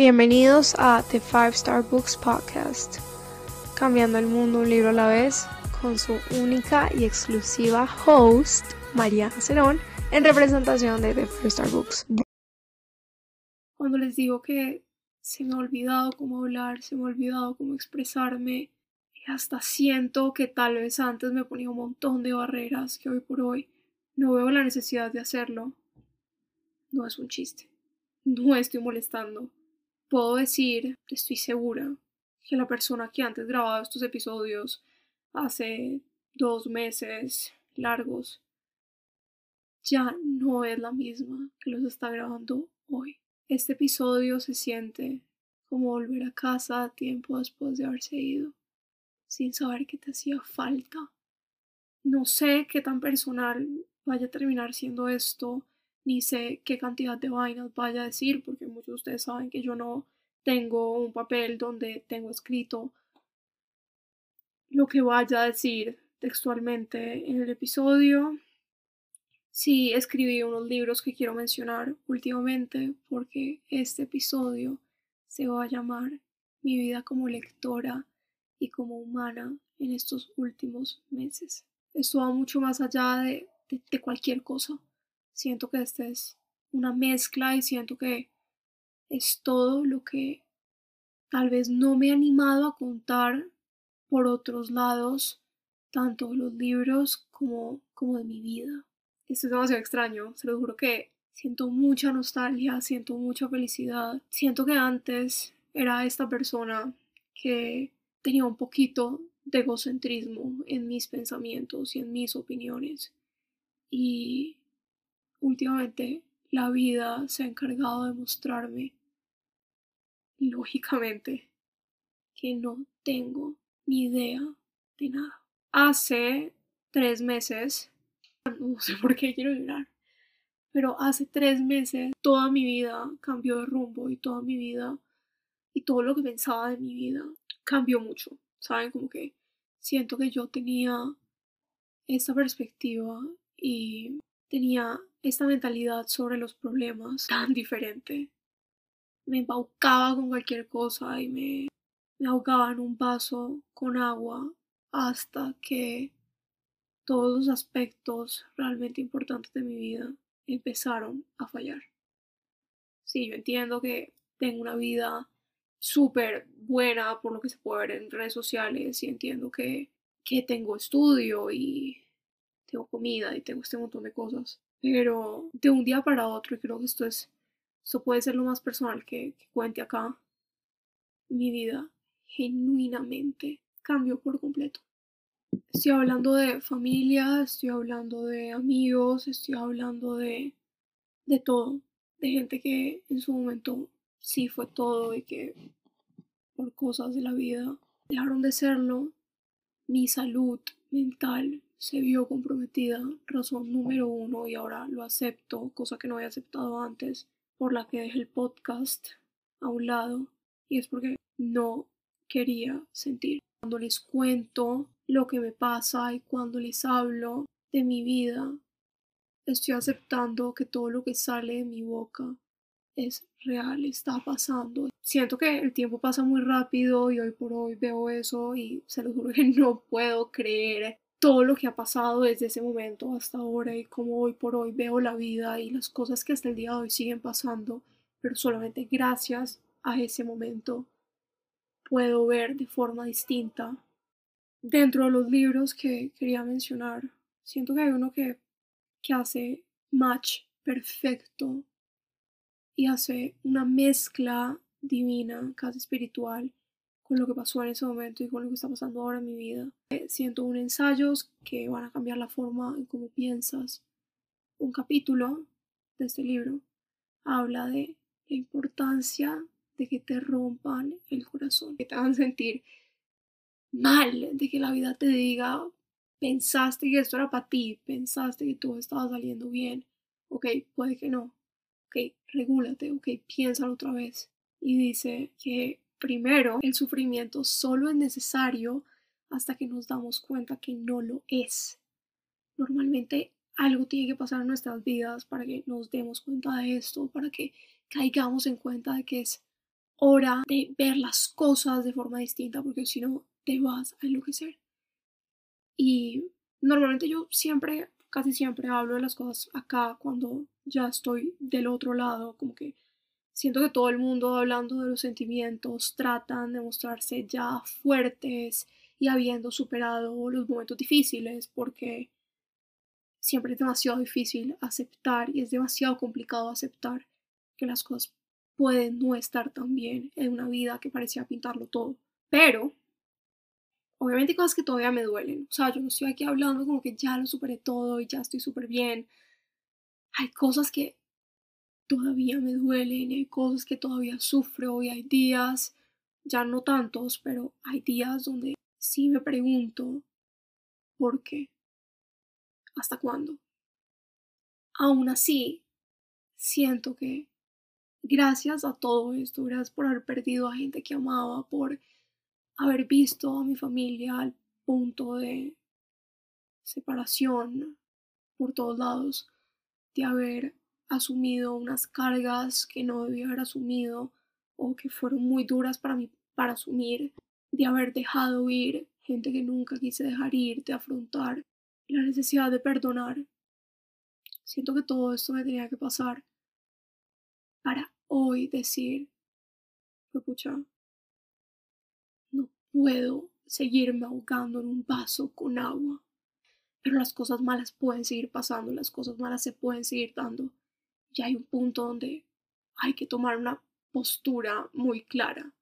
Bienvenidos a The Five Star Books Podcast, cambiando el mundo un libro a la vez, con su única y exclusiva host, María Cerón, en representación de The Five Star Books. Cuando les digo que se me ha olvidado cómo hablar, se me ha olvidado cómo expresarme, y hasta siento que tal vez antes me ponía un montón de barreras que hoy por hoy no veo la necesidad de hacerlo. No es un chiste. No estoy molestando puedo decir, estoy segura, que la persona que antes grababa estos episodios hace dos meses largos ya no es la misma que los está grabando hoy. Este episodio se siente como volver a casa tiempo después de haberse ido, sin saber que te hacía falta. No sé qué tan personal vaya a terminar siendo esto, ni sé qué cantidad de vainas vaya a decir, porque muchos de ustedes saben que yo no tengo un papel donde tengo escrito lo que vaya a decir textualmente en el episodio. Sí, escribí unos libros que quiero mencionar últimamente porque este episodio se va a llamar Mi vida como lectora y como humana en estos últimos meses. Esto va mucho más allá de, de cualquier cosa siento que esta es una mezcla y siento que es todo lo que tal vez no me he animado a contar por otros lados, tanto los libros como, como de mi vida. Esto es demasiado extraño, se lo juro que siento mucha nostalgia, siento mucha felicidad. Siento que antes era esta persona que tenía un poquito de egocentrismo en mis pensamientos y en mis opiniones. Y últimamente la vida se ha encargado de mostrarme, lógicamente, que no tengo ni idea de nada. Hace tres meses, no sé por qué quiero llorar, pero hace tres meses toda mi vida cambió de rumbo y toda mi vida y todo lo que pensaba de mi vida cambió mucho. ¿Saben? Como que siento que yo tenía esta perspectiva y tenía esta mentalidad sobre los problemas tan diferente. Me embaucaba con cualquier cosa y me, me ahogaba en un vaso con agua hasta que todos los aspectos realmente importantes de mi vida empezaron a fallar. Sí, yo entiendo que tengo una vida súper buena por lo que se puede ver en redes sociales y entiendo que, que tengo estudio y tengo comida y tengo este montón de cosas. Pero de un día para otro, y creo que esto es, esto puede ser lo más personal que, que cuente acá, mi vida genuinamente cambió por completo. Estoy hablando de familia, estoy hablando de amigos, estoy hablando de, de todo, de gente que en su momento sí fue todo y que por cosas de la vida dejaron de serlo. Mi salud mental se vio comprometida, razón número uno, y ahora lo acepto, cosa que no había aceptado antes, por la que dejé el podcast a un lado, y es porque no quería sentir. Cuando les cuento lo que me pasa y cuando les hablo de mi vida, estoy aceptando que todo lo que sale de mi boca es real, está pasando. Siento que el tiempo pasa muy rápido y hoy por hoy veo eso y se lo juro que no puedo creer todo lo que ha pasado desde ese momento hasta ahora y cómo hoy por hoy veo la vida y las cosas que hasta el día de hoy siguen pasando, pero solamente gracias a ese momento puedo ver de forma distinta. Dentro de los libros que quería mencionar, siento que hay uno que, que hace match perfecto y hace una mezcla divina, casi espiritual, con lo que pasó en ese momento y con lo que está pasando ahora en mi vida. Eh, siento un ensayos que van a cambiar la forma en cómo piensas. Un capítulo de este libro habla de la importancia de que te rompan el corazón, que te hagan sentir mal, de que la vida te diga, pensaste que esto era para ti, pensaste que todo estaba saliendo bien, ok, puede que no, ok, regúlate, ok, piénsalo otra vez. Y dice que Primero, el sufrimiento solo es necesario hasta que nos damos cuenta que no lo es. Normalmente algo tiene que pasar en nuestras vidas para que nos demos cuenta de esto, para que caigamos en cuenta de que es hora de ver las cosas de forma distinta porque si no te vas a enloquecer. Y normalmente yo siempre, casi siempre hablo de las cosas acá cuando ya estoy del otro lado, como que siento que todo el mundo hablando de los sentimientos tratan de mostrarse ya fuertes y habiendo superado los momentos difíciles porque siempre es demasiado difícil aceptar y es demasiado complicado aceptar que las cosas pueden no estar tan bien en una vida que parecía pintarlo todo. Pero, obviamente hay cosas que todavía me duelen. O sea, yo no estoy aquí hablando como que ya lo superé todo y ya estoy súper bien. Hay cosas que todavía me duelen, hay cosas que todavía sufro y hay días, ya no tantos, pero hay días donde sí me pregunto por qué, hasta cuándo. Aún así, siento que gracias a todo esto, gracias por haber perdido a gente que amaba, por haber visto a mi familia al punto de separación por todos lados, de haber asumido unas cargas que no debía haber asumido o que fueron muy duras para mí para asumir, de haber dejado ir gente que nunca quise dejar ir, de afrontar la necesidad de perdonar. Siento que todo esto me tenía que pasar para hoy decir, pucha, no puedo seguirme ahogando en un vaso con agua. Pero las cosas malas pueden seguir pasando, las cosas malas se pueden seguir dando. Y hay un punto donde hay que tomar una postura muy clara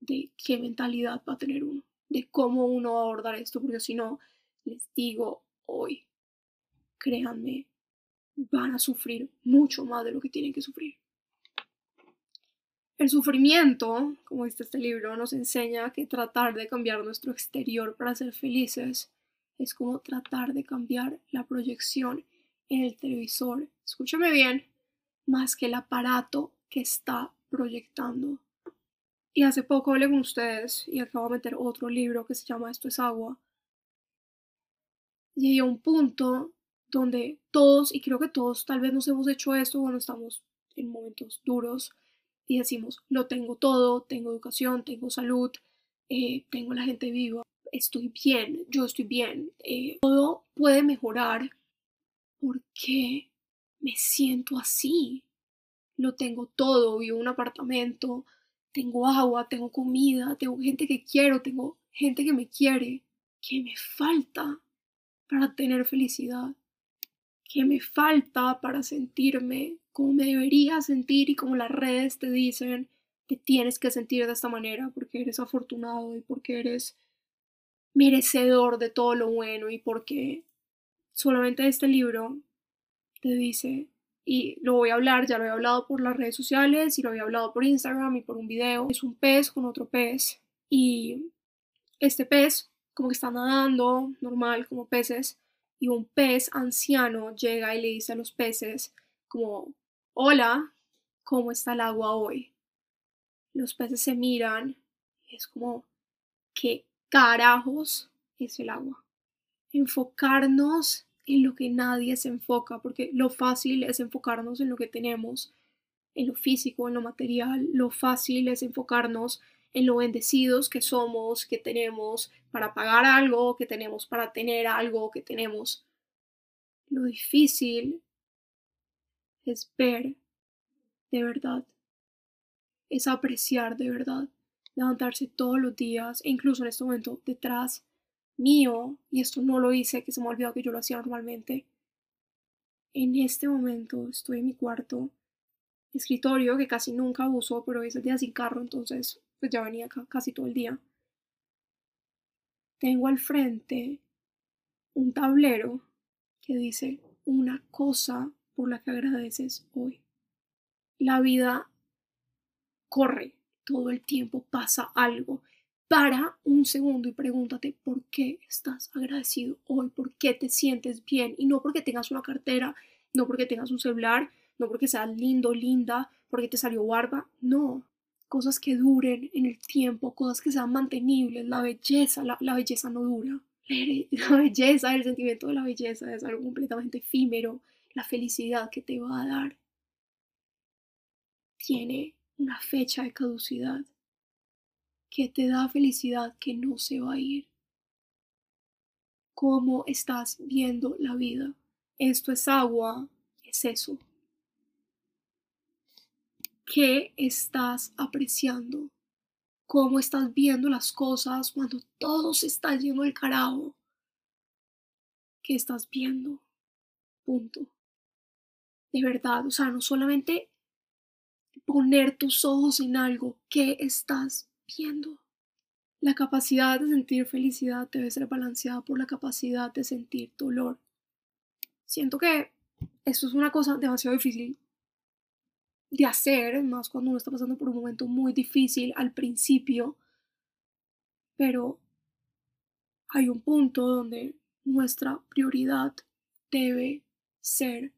de qué mentalidad va a tener uno, de cómo uno va a abordar esto, porque si no, les digo hoy, créanme, van a sufrir mucho más de lo que tienen que sufrir. El sufrimiento, como dice este libro, nos enseña que tratar de cambiar nuestro exterior para ser felices es como tratar de cambiar la proyección el televisor, escúchame bien, más que el aparato que está proyectando. Y hace poco hablé con ustedes y acabo de meter otro libro que se llama Esto es agua. Llegué a un punto donde todos, y creo que todos tal vez nos hemos hecho esto cuando estamos en momentos duros, y decimos, lo tengo todo, tengo educación, tengo salud, eh, tengo la gente viva, estoy bien, yo estoy bien, eh, todo puede mejorar porque me siento así. Lo tengo todo, vivo en un apartamento, tengo agua, tengo comida, tengo gente que quiero, tengo gente que me quiere. ¿Qué me falta para tener felicidad? ¿Qué me falta para sentirme como me debería sentir y como las redes te dicen que tienes que sentir de esta manera porque eres afortunado y porque eres merecedor de todo lo bueno y porque solamente este libro te dice, y lo voy a hablar, ya lo he hablado por las redes sociales y lo había hablado por Instagram y por un video, es un pez con otro pez y este pez como que está nadando normal como peces y un pez anciano llega y le dice a los peces como hola, ¿cómo está el agua hoy? Los peces se miran y es como, ¿qué carajos es el agua? Enfocarnos en lo que nadie se enfoca, porque lo fácil es enfocarnos en lo que tenemos, en lo físico, en lo material, lo fácil es enfocarnos en lo bendecidos que somos, que tenemos para pagar algo, que tenemos para tener algo, que tenemos. Lo difícil es ver de verdad, es apreciar de verdad, levantarse todos los días e incluso en este momento detrás mío, y esto no lo hice, que se me olvidó que yo lo hacía normalmente. En este momento estoy en mi cuarto, escritorio que casi nunca uso, pero es el día sin carro, entonces pues ya venía acá casi todo el día. Tengo al frente un tablero que dice una cosa por la que agradeces hoy. La vida corre, todo el tiempo pasa algo. Para un segundo y pregúntate por qué estás agradecido hoy, por qué te sientes bien y no porque tengas una cartera, no porque tengas un celular, no porque seas lindo, linda, porque te salió barba, no. Cosas que duren en el tiempo, cosas que sean mantenibles, la belleza, la, la belleza no dura. La belleza, el sentimiento de la belleza es algo completamente efímero, la felicidad que te va a dar tiene una fecha de caducidad que te da felicidad que no se va a ir. ¿Cómo estás viendo la vida? Esto es agua, es eso. ¿Qué estás apreciando? ¿Cómo estás viendo las cosas cuando todo se está yendo al carajo? ¿Qué estás viendo? Punto. De verdad, o sea, no solamente poner tus ojos en algo, ¿qué estás viendo? La capacidad de sentir felicidad debe ser balanceada por la capacidad de sentir dolor. Siento que esto es una cosa demasiado difícil de hacer, más cuando uno está pasando por un momento muy difícil al principio, pero hay un punto donde nuestra prioridad debe ser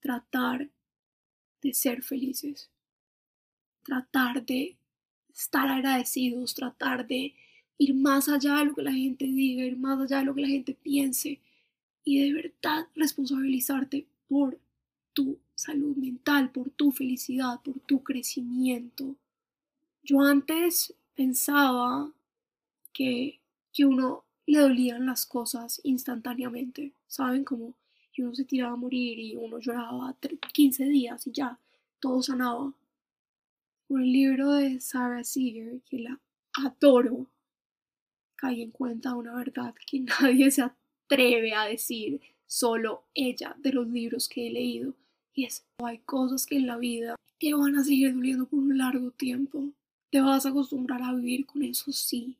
tratar de ser felices, tratar de estar agradecidos, tratar de ir más allá de lo que la gente diga, ir más allá de lo que la gente piense y de verdad responsabilizarte por tu salud mental, por tu felicidad, por tu crecimiento. Yo antes pensaba que, que uno le dolían las cosas instantáneamente, ¿saben? Como que uno se tiraba a morir y uno lloraba 15 días y ya, todo sanaba. El libro de Sarah Seeger, que la adoro, caí en cuenta una verdad que nadie se atreve a decir, solo ella, de los libros que he leído. Y es, hay cosas que en la vida te van a seguir doliendo por un largo tiempo. Te vas a acostumbrar a vivir con eso, sí.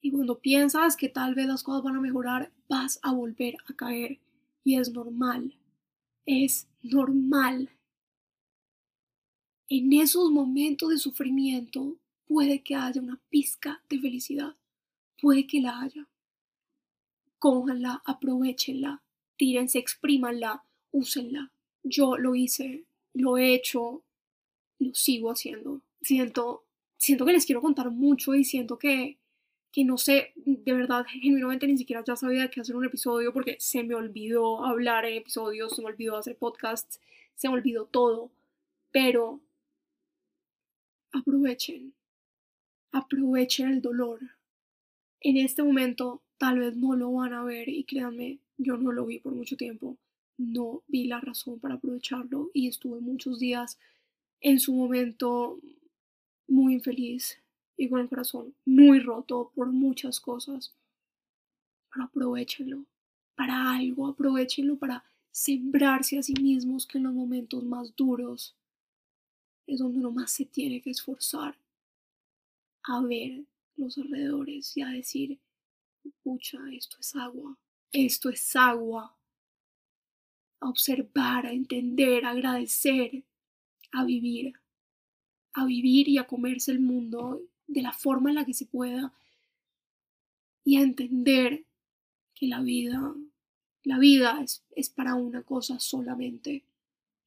Y cuando piensas que tal vez las cosas van a mejorar, vas a volver a caer. Y es normal. Es normal. En esos momentos de sufrimiento puede que haya una pizca de felicidad. Puede que la haya. Cójanla, aprovechenla, tírense, exprímanla, úsenla. Yo lo hice, lo he hecho, lo sigo haciendo. Siento, siento que les quiero contar mucho y siento que, que no sé, de verdad, genuinamente ni siquiera ya sabía que hacer un episodio porque se me olvidó hablar en episodios, se me olvidó hacer podcasts, se me olvidó todo. Pero aprovechen, aprovechen el dolor. En este momento tal vez no lo van a ver y créanme, yo no lo vi por mucho tiempo. No vi la razón para aprovecharlo y estuve muchos días en su momento muy infeliz y con el corazón muy roto por muchas cosas. Pero aprovechenlo para algo, aprovechenlo para sembrarse a sí mismos que en los momentos más duros es donde uno más se tiene que esforzar a ver los alrededores y a decir, pucha, esto es agua, esto es agua. A observar, a entender, a agradecer, a vivir, a vivir y a comerse el mundo de la forma en la que se pueda y a entender que la vida, la vida es, es para una cosa solamente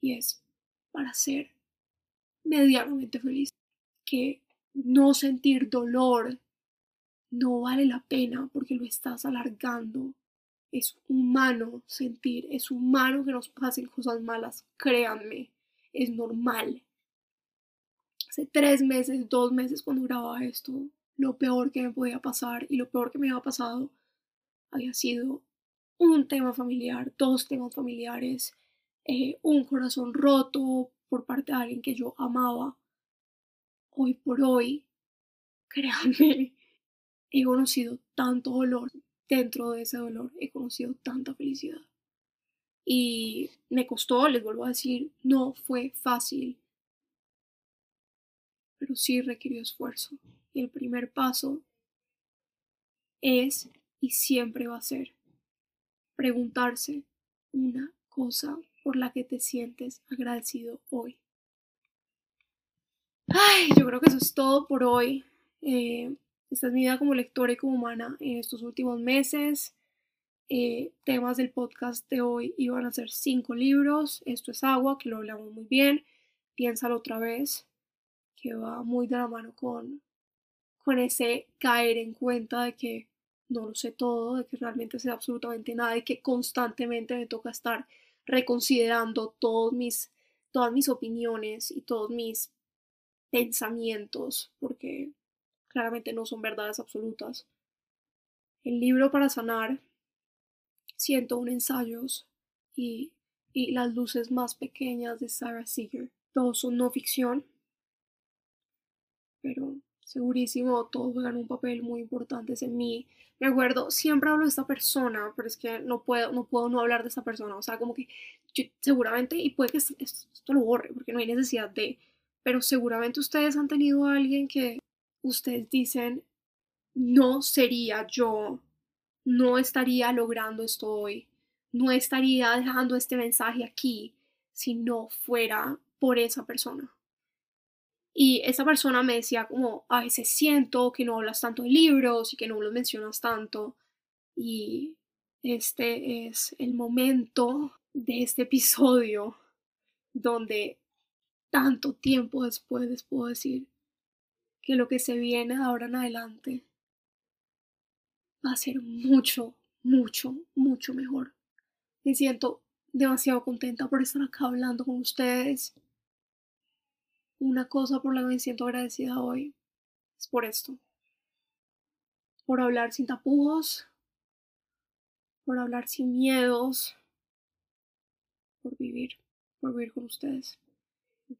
y es para ser medianamente feliz. Que no sentir dolor no vale la pena porque lo estás alargando. Es humano sentir, es humano que nos pasen cosas malas, créanme, es normal. Hace tres meses, dos meses cuando grababa esto, lo peor que me podía pasar y lo peor que me había pasado había sido un tema familiar, dos temas familiares, eh, un corazón roto, por parte de alguien que yo amaba, hoy por hoy, créanme, he conocido tanto dolor. Dentro de ese dolor he conocido tanta felicidad. Y me costó, les vuelvo a decir, no fue fácil, pero sí requirió esfuerzo. Y el primer paso es y siempre va a ser preguntarse una cosa por la que te sientes agradecido hoy. Ay, yo creo que eso es todo por hoy. Eh, esta es mi vida como lectora y como humana en estos últimos meses. Eh, temas del podcast de hoy iban a ser cinco libros. Esto es agua, que lo hablamos muy bien. Piénsalo otra vez, que va muy de la mano con, con ese caer en cuenta de que no lo sé todo, de que realmente sé absolutamente nada y que constantemente me toca estar reconsiderando todos mis todas mis opiniones y todos mis pensamientos, porque claramente no son verdades absolutas. El libro para sanar, 101 ensayos y, y Las luces más pequeñas de Sarah Seeger. Todos son no ficción, pero segurísimo todos juegan un papel muy importante en mí. Me acuerdo, siempre hablo de esta persona, pero es que no puedo no, puedo no hablar de esta persona. O sea, como que seguramente, y puede que esto, esto, lo borre, porque no hay necesidad de, pero seguramente ustedes han tenido a alguien que ustedes dicen, no sería yo, no estaría logrando esto hoy, no estaría dejando este mensaje aquí si no fuera por esa persona. Y esa persona me decía como, a veces siento que no hablas tanto de libros y que no los mencionas tanto. Y este es el momento de este episodio donde tanto tiempo después les puedo decir que lo que se viene de ahora en adelante va a ser mucho, mucho, mucho mejor. Me siento demasiado contenta por estar acá hablando con ustedes una cosa por la que me siento agradecida hoy es por esto. Por hablar sin tapujos, por hablar sin miedos, por vivir, por vivir con ustedes.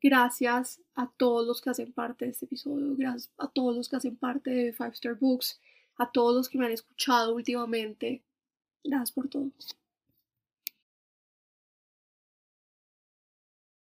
Gracias a todos los que hacen parte de este episodio, gracias a todos los que hacen parte de Five Star Books, a todos los que me han escuchado últimamente. Gracias por todo.